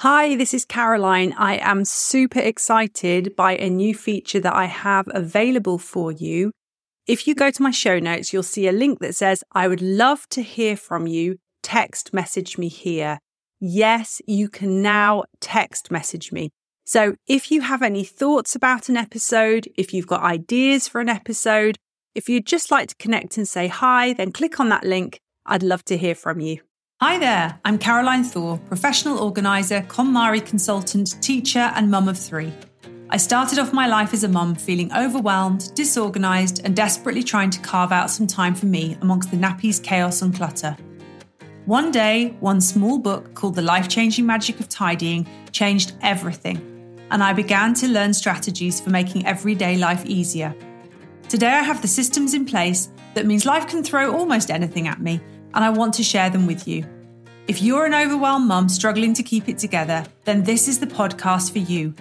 Hi, this is Caroline. I am super excited by a new feature that I have available for you. If you go to my show notes, you'll see a link that says, I would love to hear from you. Text message me here. Yes, you can now text message me. So if you have any thoughts about an episode, if you've got ideas for an episode, if you'd just like to connect and say hi, then click on that link. I'd love to hear from you. Hi there, I'm Caroline Thor, professional organiser, KonMari consultant, teacher, and mum of three. I started off my life as a mum feeling overwhelmed, disorganised, and desperately trying to carve out some time for me amongst the nappies, chaos, and clutter. One day, one small book called The Life Changing Magic of Tidying changed everything, and I began to learn strategies for making everyday life easier. Today, I have the systems in place that means life can throw almost anything at me and I want to share them with you. If you're an overwhelmed mum struggling to keep it together, then this is the podcast for you.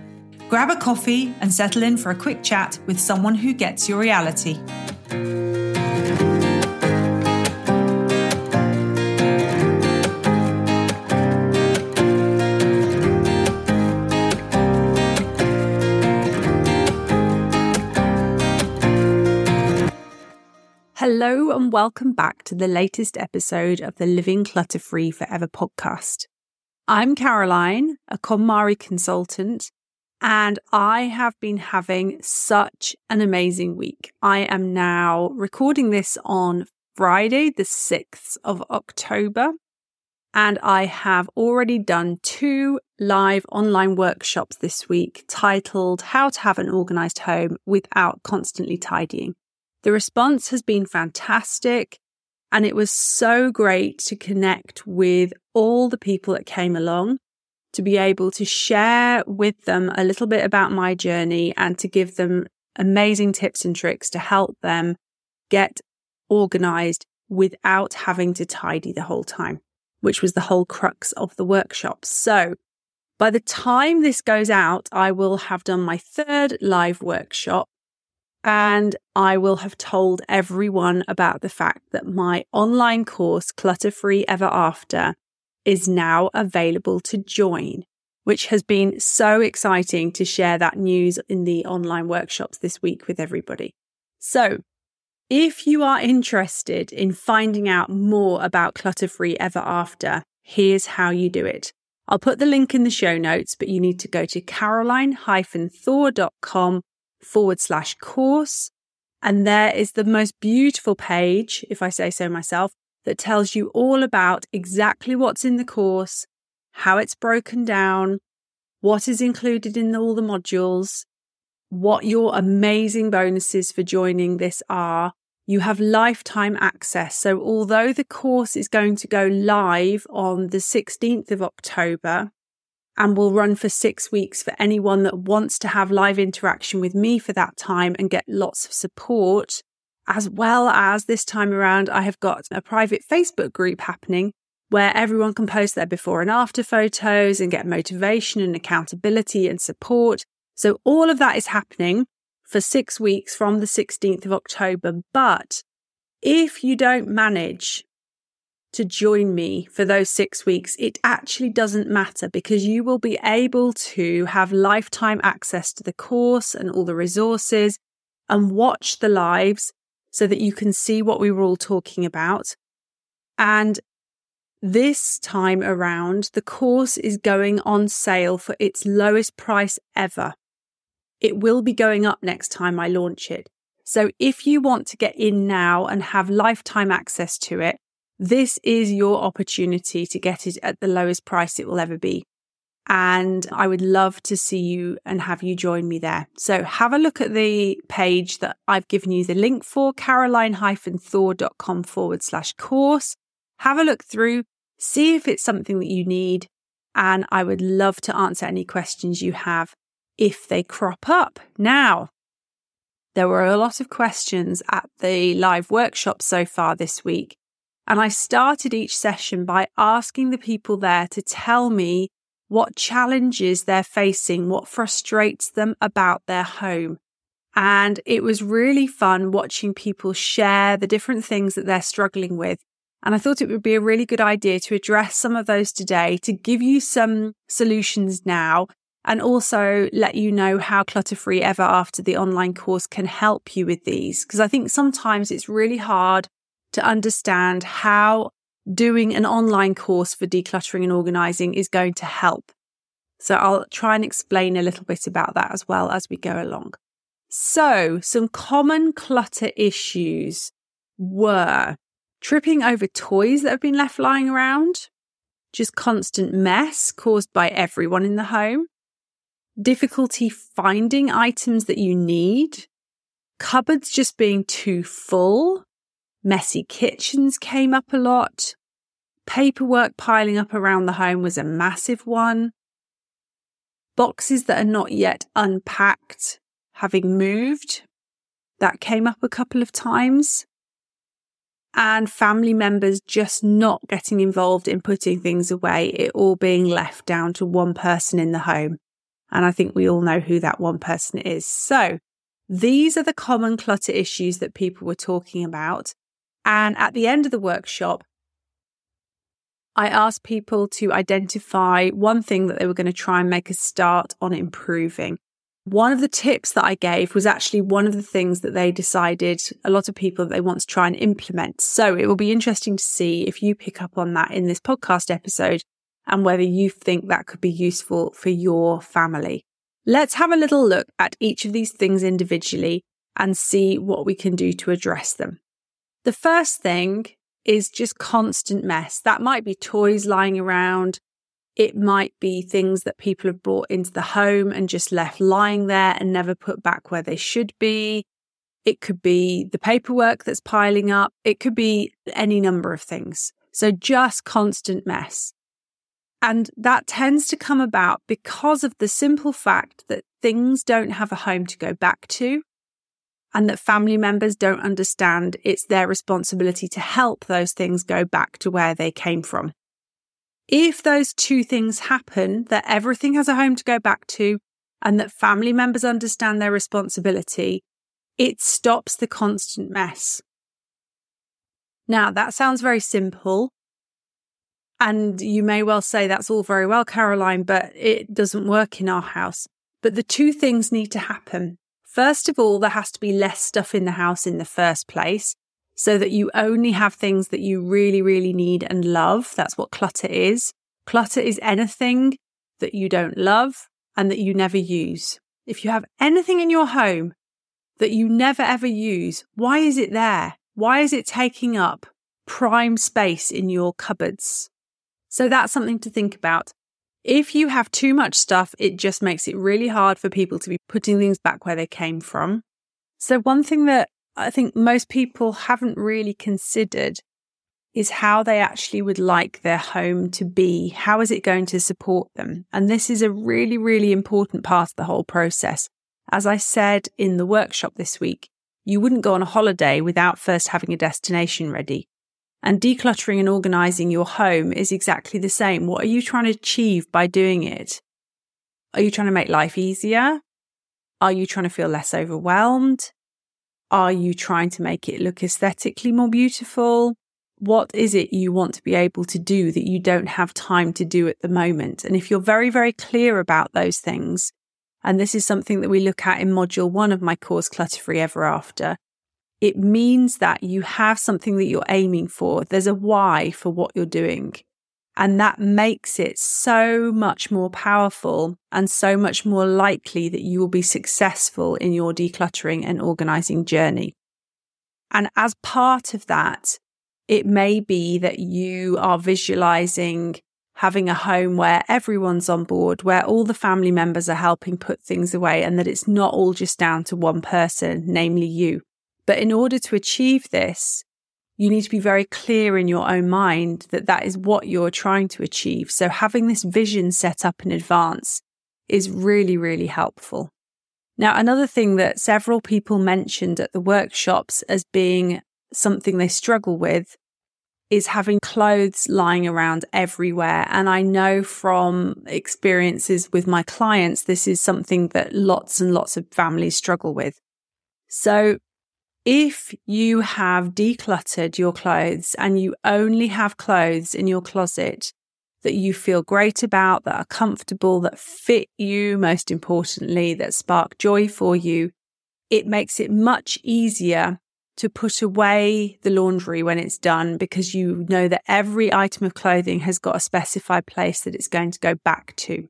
Grab a coffee and settle in for a quick chat with someone who gets your reality. Hello, and welcome back to the latest episode of the Living Clutter Free Forever podcast. I'm Caroline, a KonMari consultant, and I have been having such an amazing week. I am now recording this on Friday, the 6th of October, and I have already done two live online workshops this week titled How to Have an Organized Home Without Constantly Tidying. The response has been fantastic. And it was so great to connect with all the people that came along, to be able to share with them a little bit about my journey and to give them amazing tips and tricks to help them get organized without having to tidy the whole time, which was the whole crux of the workshop. So by the time this goes out, I will have done my third live workshop and I will have told everyone about the fact that my online course, Clutter Free Ever After, is now available to join, which has been so exciting to share that news in the online workshops this week with everybody. So, if you are interested in finding out more about Clutter Free Ever After, here's how you do it. I'll put the link in the show notes, but you need to go to caroline-thor.com forward slash course. And there is the most beautiful page, if I say so myself, that tells you all about exactly what's in the course, how it's broken down, what is included in all the modules, what your amazing bonuses for joining this are. You have lifetime access. So although the course is going to go live on the 16th of October, and will run for six weeks for anyone that wants to have live interaction with me for that time and get lots of support. As well as this time around, I have got a private Facebook group happening where everyone can post their before and after photos and get motivation and accountability and support. So all of that is happening for six weeks from the 16th of October. But if you don't manage to join me for those six weeks, it actually doesn't matter because you will be able to have lifetime access to the course and all the resources and watch the lives so that you can see what we were all talking about. And this time around, the course is going on sale for its lowest price ever. It will be going up next time I launch it. So if you want to get in now and have lifetime access to it, this is your opportunity to get it at the lowest price it will ever be. And I would love to see you and have you join me there. So have a look at the page that I've given you the link for, caroline-thor.com forward slash course. Have a look through, see if it's something that you need. And I would love to answer any questions you have if they crop up. Now, there were a lot of questions at the live workshop so far this week. And I started each session by asking the people there to tell me what challenges they're facing, what frustrates them about their home. And it was really fun watching people share the different things that they're struggling with. And I thought it would be a really good idea to address some of those today to give you some solutions now and also let you know how clutter free ever after the online course can help you with these. Because I think sometimes it's really hard to understand how doing an online course for decluttering and organizing is going to help. So I'll try and explain a little bit about that as well as we go along. So some common clutter issues were tripping over toys that have been left lying around, just constant mess caused by everyone in the home, difficulty finding items that you need, cupboards just being too full, messy kitchens came up a lot, paperwork piling up around the home was a massive one, boxes that are not yet unpacked having moved, that came up a couple of times and family members just not getting involved in putting things away, it all being left down to one person in the home. And I think we all know who that one person is. So these are the common clutter issues that people were talking about. And at the end of the workshop, I asked people to identify one thing that they were going to try and make a start on improving. One of the tips that I gave was actually one of the things that they decided a lot of people that they want to try and implement. So it will be interesting to see if you pick up on that in this podcast episode and whether you think that could be useful for your family. Let's have a little look at each of these things individually and see what we can do to address them. The first thing is just constant mess. That might be toys lying around. It might be things that people have brought into the home and just left lying there and never put back where they should be. It could be the paperwork that's piling up. It could be any number of things. So just constant mess. And that tends to come about because of the simple fact that things don't have a home to go back to and that family members don't understand it's their responsibility to help those things go back to where they came from. If those two things happen, that everything has a home to go back to and that family members understand their responsibility, it stops the constant mess. Now, that sounds very simple. And you may well say that's all very well, Caroline, but it doesn't work in our house. But the two things need to happen. First of all, there has to be less stuff in the house in the first place so that you only have things that you really, really need and love. That's what clutter is. Clutter is anything that you don't love and that you never use. If you have anything in your home that you never ever use, why is it there? Why is it taking up prime space in your cupboards? So that's something to think about. If you have too much stuff, it just makes it really hard for people to be putting things back where they came from. So, one thing that I think most people haven't really considered is how they actually would like their home to be. How is it going to support them? And this is a really, really important part of the whole process. As I said in the workshop this week, you wouldn't go on a holiday without first having a destination ready. And decluttering and organizing your home is exactly the same. What are you trying to achieve by doing it? Are you trying to make life easier? Are you trying to feel less overwhelmed? Are you trying to make it look aesthetically more beautiful? What is it you want to be able to do that you don't have time to do at the moment? And if you're very, very clear about those things, and this is something that we look at in module one of my course, Clutter Free Ever After, it means that you have something that you're aiming for. There's a why for what you're doing. And that makes it so much more powerful and so much more likely that you will be successful in your decluttering and organizing journey. And as part of that, it may be that you are visualizing having a home where everyone's on board, where all the family members are helping put things away and that it's not all just down to one person, namely you. But in order to achieve this, you need to be very clear in your own mind that that is what you're trying to achieve. So having this vision set up in advance is really, really helpful. Now, another thing that several people mentioned at the workshops as being something they struggle with is having clothes lying around everywhere. And I know from experiences with my clients, this is something that lots and lots of families struggle with. So if you have decluttered your clothes and you only have clothes in your closet that you feel great about, that are comfortable, that fit you, most importantly, that spark joy for you, it makes it much easier to put away the laundry when it's done because you know that every item of clothing has got a specified place that it's going to go back to.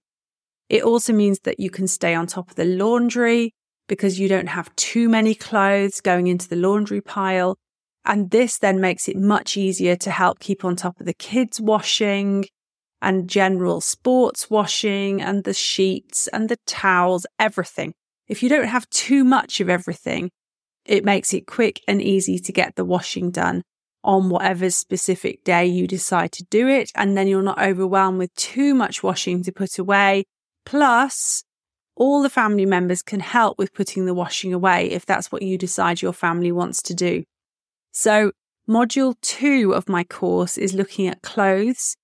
It also means that you can stay on top of the laundry because you don't have too many clothes going into the laundry pile. And this then makes it much easier to help keep on top of the kids' washing and general sports washing and the sheets and the towels, everything. If you don't have too much of everything, it makes it quick and easy to get the washing done on whatever specific day you decide to do it. And then you're not overwhelmed with too much washing to put away. Plus, all the family members can help with putting the washing away if that's what you decide your family wants to do. So, module two of my course is looking at clothes,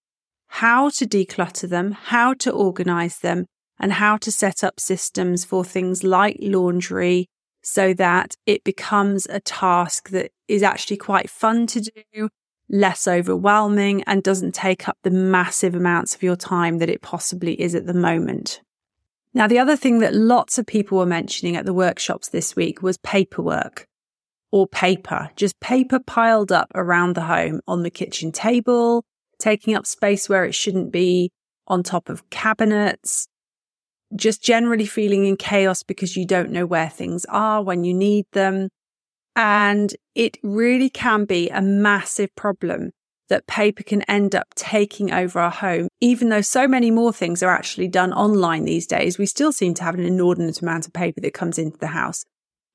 how to declutter them, how to organize them, and how to set up systems for things like laundry, so that it becomes a task that is actually quite fun to do, less overwhelming, and doesn't take up the massive amounts of your time that it possibly is at the moment. Now, the other thing that lots of people were mentioning at the workshops this week was paperwork or paper, just paper piled up around the home on the kitchen table, taking up space where it shouldn't be, on top of cabinets, just generally feeling in chaos because you don't know where things are when you need them. And it really can be a massive problem that paper can end up taking over our home. Even though so many more things are actually done online these days, we still seem to have an inordinate amount of paper that comes into the house.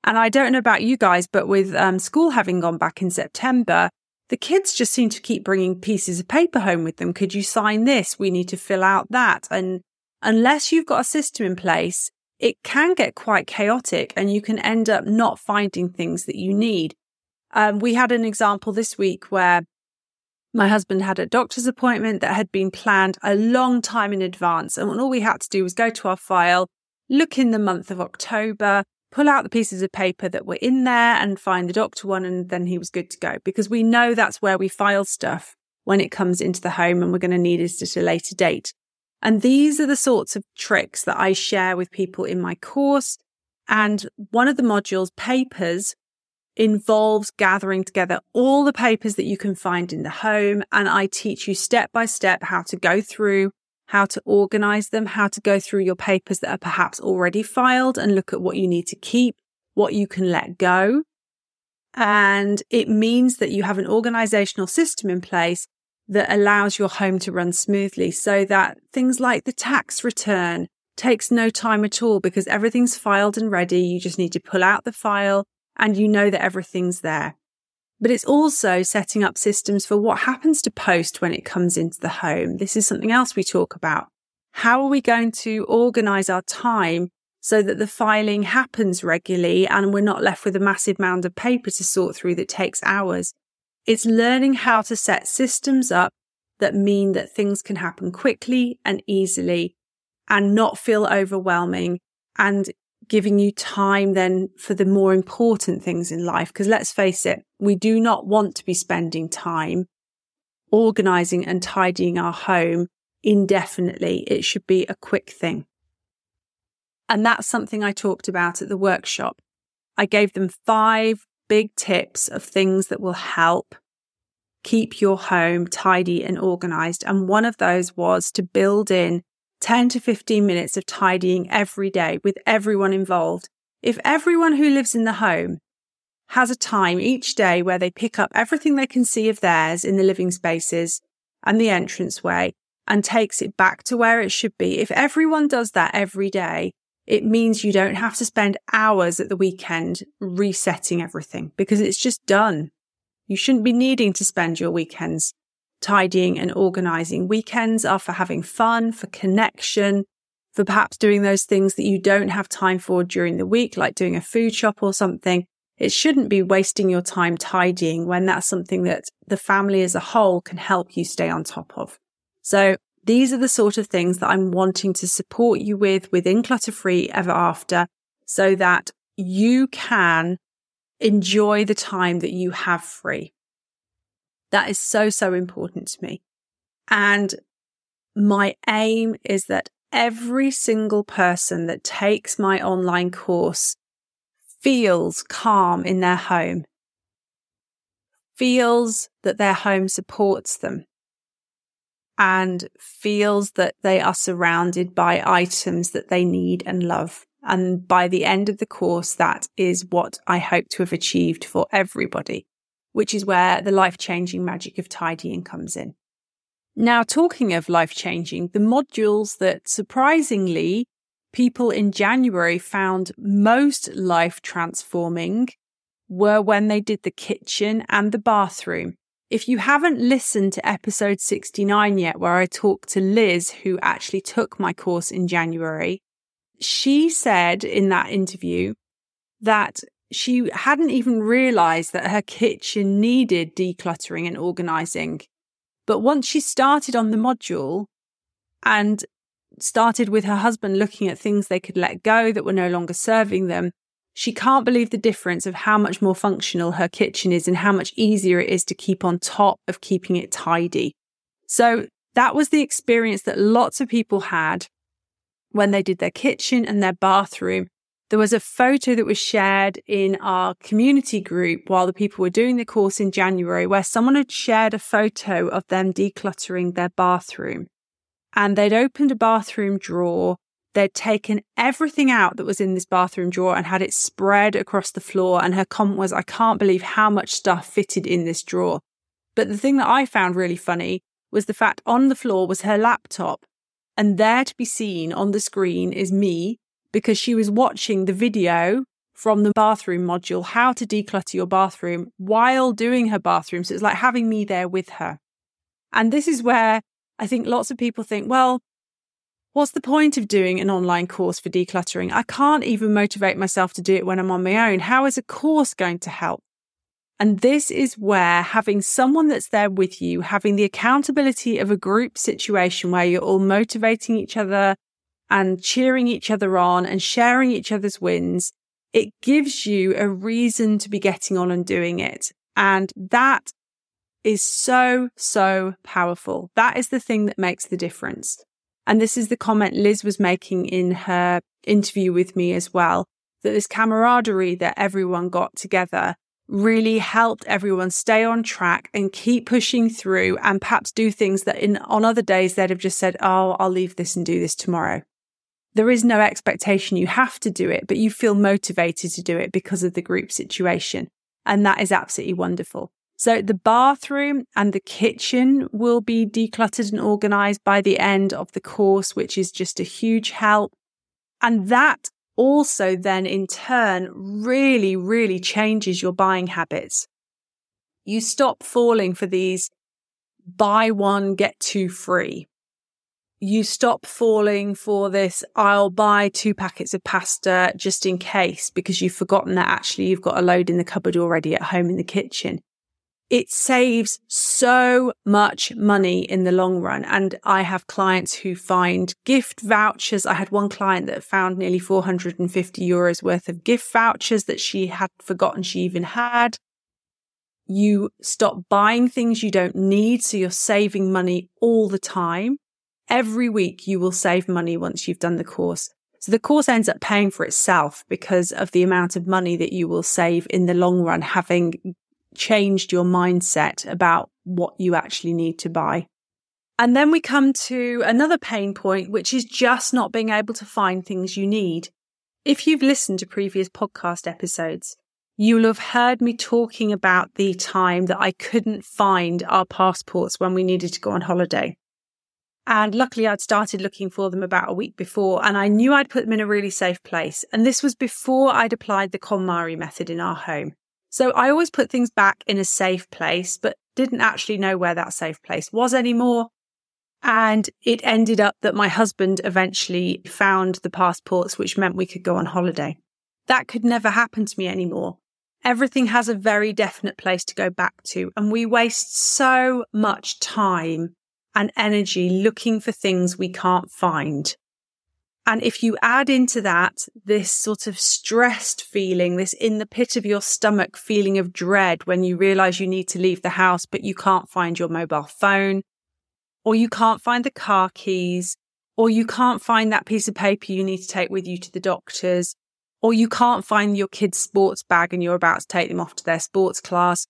And I don't know about you guys, but with um, school having gone back in September, the kids just seem to keep bringing pieces of paper home with them. Could you sign this? We need to fill out that. And unless you've got a system in place, it can get quite chaotic and you can end up not finding things that you need. Um, we had an example this week where my husband had a doctor's appointment that had been planned a long time in advance. And all we had to do was go to our file, look in the month of October, pull out the pieces of paper that were in there and find the doctor one. And then he was good to go because we know that's where we file stuff when it comes into the home and we're going to need it at a later date. And these are the sorts of tricks that I share with people in my course. And one of the modules, papers, involves gathering together all the papers that you can find in the home. And I teach you step by step how to go through, how to organize them, how to go through your papers that are perhaps already filed and look at what you need to keep, what you can let go. And it means that you have an organizational system in place that allows your home to run smoothly so that things like the tax return takes no time at all because everything's filed and ready. You just need to pull out the file and you know that everything's there. But it's also setting up systems for what happens to post when it comes into the home. This is something else we talk about. How are we going to organize our time so that the filing happens regularly and we're not left with a massive mound of paper to sort through that takes hours? It's learning how to set systems up that mean that things can happen quickly and easily and not feel overwhelming and giving you time then for the more important things in life. Because let's face it, we do not want to be spending time organizing and tidying our home indefinitely. It should be a quick thing. And that's something I talked about at the workshop. I gave them five big tips of things that will help keep your home tidy and organized. And one of those was to build in 10 to 15 minutes of tidying every day with everyone involved. If everyone who lives in the home has a time each day where they pick up everything they can see of theirs in the living spaces and the entranceway and takes it back to where it should be, if everyone does that every day, it means you don't have to spend hours at the weekend resetting everything because it's just done. You shouldn't be needing to spend your weekends tidying and organizing. Weekends are for having fun, for connection, for perhaps doing those things that you don't have time for during the week, like doing a food shop or something. It shouldn't be wasting your time tidying when that's something that the family as a whole can help you stay on top of. So these are the sort of things that I'm wanting to support you with within Clutter Free Ever After so that you can enjoy the time that you have free. That is so, so important to me. And my aim is that every single person that takes my online course feels calm in their home, feels that their home supports them, and feels that they are surrounded by items that they need and love. And by the end of the course, that is what I hope to have achieved for everybody, which is where the life changing magic of tidying comes in. Now, talking of life changing, the modules that surprisingly people in January found most life transforming were when they did the kitchen and the bathroom. If you haven't listened to episode 69 yet, where I talked to Liz, who actually took my course in January, she said in that interview that she hadn't even realized that her kitchen needed decluttering and organizing. But once she started on the module and started with her husband looking at things they could let go that were no longer serving them, she can't believe the difference of how much more functional her kitchen is and how much easier it is to keep on top of keeping it tidy. So that was the experience that lots of people had when they did their kitchen and their bathroom. There was a photo that was shared in our community group while the people were doing the course in January where someone had shared a photo of them decluttering their bathroom. And they'd opened a bathroom drawer. They'd taken everything out that was in this bathroom drawer and had it spread across the floor. And her comment was, I can't believe how much stuff fitted in this drawer. But the thing that I found really funny was the fact on the floor was her laptop and there to be seen on the screen is me because she was watching the video from the bathroom module, how to declutter your bathroom while doing her bathroom. So it's like having me there with her. And this is where I think lots of people think, well, what's the point of doing an online course for decluttering? I can't even motivate myself to do it when I'm on my own. How is a course going to help? And this is where having someone that's there with you, having the accountability of a group situation where you're all motivating each other and cheering each other on and sharing each other's wins, it gives you a reason to be getting on and doing it. And that is so, so powerful. That is the thing that makes the difference. And this is the comment Liz was making in her interview with me as well, that this camaraderie that everyone got together really helped everyone stay on track and keep pushing through and perhaps do things that in on other days they'd have just said, Oh, I'll leave this and do this tomorrow. There is no expectation you have to do it, but you feel motivated to do it because of the group situation. And that is absolutely wonderful. So the bathroom and the kitchen will be decluttered and organized by the end of the course, which is just a huge help. And that also then in turn really, really changes your buying habits. You stop falling for these buy one, get two free. You stop falling for this, I'll buy two packets of pasta just in case because you've forgotten that actually you've got a load in the cupboard already at home in the kitchen it saves so much money in the long run. And I have clients who find gift vouchers. I had one client that found nearly 450 euros worth of gift vouchers that she had forgotten she even had. You stop buying things you don't need. So you're saving money all the time. Every week you will save money once you've done the course. So the course ends up paying for itself because of the amount of money that you will save in the long run, having changed your mindset about what you actually need to buy. And then we come to another pain point, which is just not being able to find things you need. If you've listened to previous podcast episodes, you'll have heard me talking about the time that I couldn't find our passports when we needed to go on holiday. And luckily, I'd started looking for them about a week before, and I knew I'd put them in a really safe place. And this was before I'd applied the KonMari method in our home. So I always put things back in a safe place, but didn't actually know where that safe place was anymore. And it ended up that my husband eventually found the passports, which meant we could go on holiday. That could never happen to me anymore. Everything has a very definite place to go back to, and we waste so much time and energy looking for things we can't find. And if you add into that this sort of stressed feeling, this in the pit of your stomach feeling of dread when you realize you need to leave the house, but you can't find your mobile phone, or you can't find the car keys, or you can't find that piece of paper you need to take with you to the doctors, or you can't find your kid's sports bag and you're about to take them off to their sports class.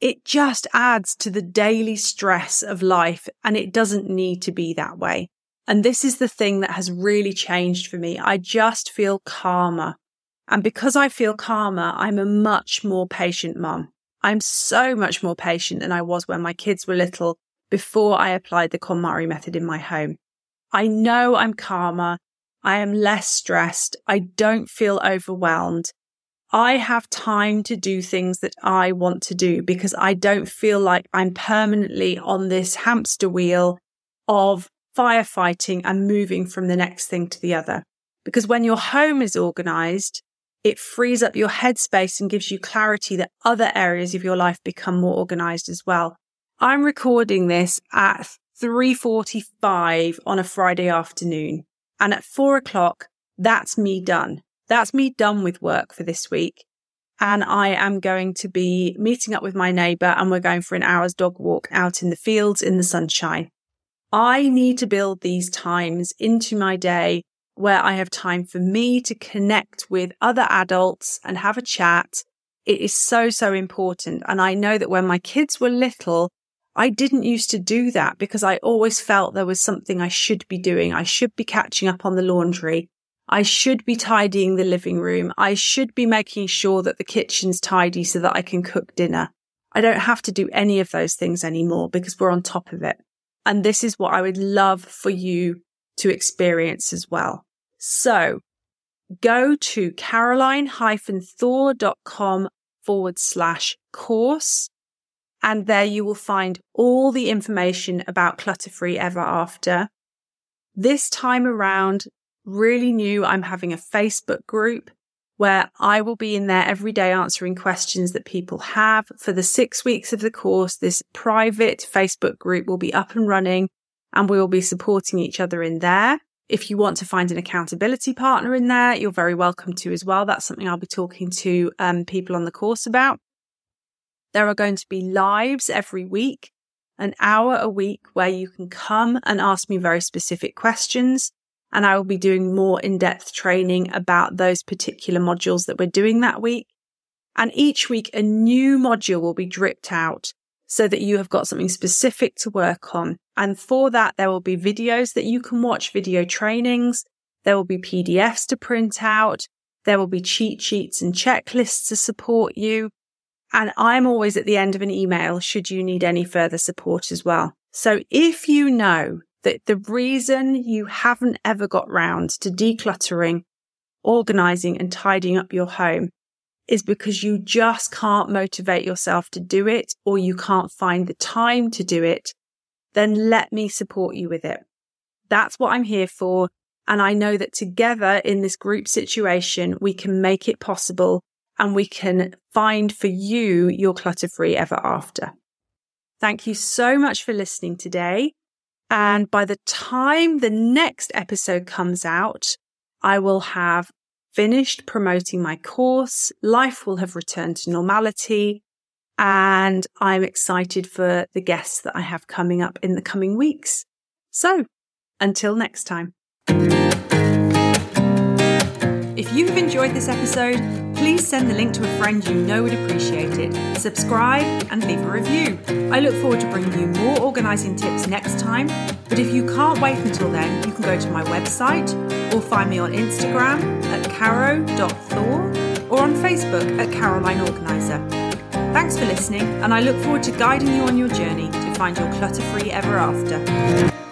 It just adds to the daily stress of life and it doesn't need to be that way. And this is the thing that has really changed for me. I just feel calmer. And because I feel calmer, I'm a much more patient mum. I'm so much more patient than I was when my kids were little before I applied the KonMari method in my home. I know I'm calmer. I am less stressed. I don't feel overwhelmed. I have time to do things that I want to do because I don't feel like I'm permanently on this hamster wheel of firefighting and moving from the next thing to the other. Because when your home is organized, it frees up your headspace and gives you clarity that other areas of your life become more organized as well. I'm recording this at 3.45 on a Friday afternoon. And at four o'clock, that's me done. That's me done with work for this week. And I am going to be meeting up with my neighbor and we're going for an hour's dog walk out in the fields in the sunshine. I need to build these times into my day where I have time for me to connect with other adults and have a chat. It is so, so important. And I know that when my kids were little, I didn't used to do that because I always felt there was something I should be doing. I should be catching up on the laundry. I should be tidying the living room. I should be making sure that the kitchen's tidy so that I can cook dinner. I don't have to do any of those things anymore because we're on top of it. And this is what I would love for you to experience as well. So go to caroline-thor.com forward slash course. And there you will find all the information about clutter free ever after. This time around, really new. I'm having a Facebook group where I will be in there every day answering questions that people have. For the six weeks of the course, this private Facebook group will be up and running and we will be supporting each other in there. If you want to find an accountability partner in there, you're very welcome to as well. That's something I'll be talking to um, people on the course about. There are going to be lives every week, an hour a week where you can come and ask me very specific questions and I will be doing more in depth training about those particular modules that we're doing that week. And each week, a new module will be dripped out so that you have got something specific to work on. And for that, there will be videos that you can watch, video trainings. There will be PDFs to print out. There will be cheat sheets and checklists to support you. And I'm always at the end of an email should you need any further support as well. So if you know that the reason you haven't ever got round to decluttering, organizing and tidying up your home is because you just can't motivate yourself to do it or you can't find the time to do it, then let me support you with it. That's what I'm here for. And I know that together in this group situation, we can make it possible and we can find for you your clutter free ever after. Thank you so much for listening today. And by the time the next episode comes out, I will have finished promoting my course. Life will have returned to normality. And I'm excited for the guests that I have coming up in the coming weeks. So until next time. If you have enjoyed this episode, please send the link to a friend you know would appreciate it. Subscribe and leave a review. I look forward to bringing you more organising tips next time. But if you can't wait until then, you can go to my website or find me on Instagram at caro.thor or on Facebook at Caroline Organiser. Thanks for listening, and I look forward to guiding you on your journey to find your clutter free ever after.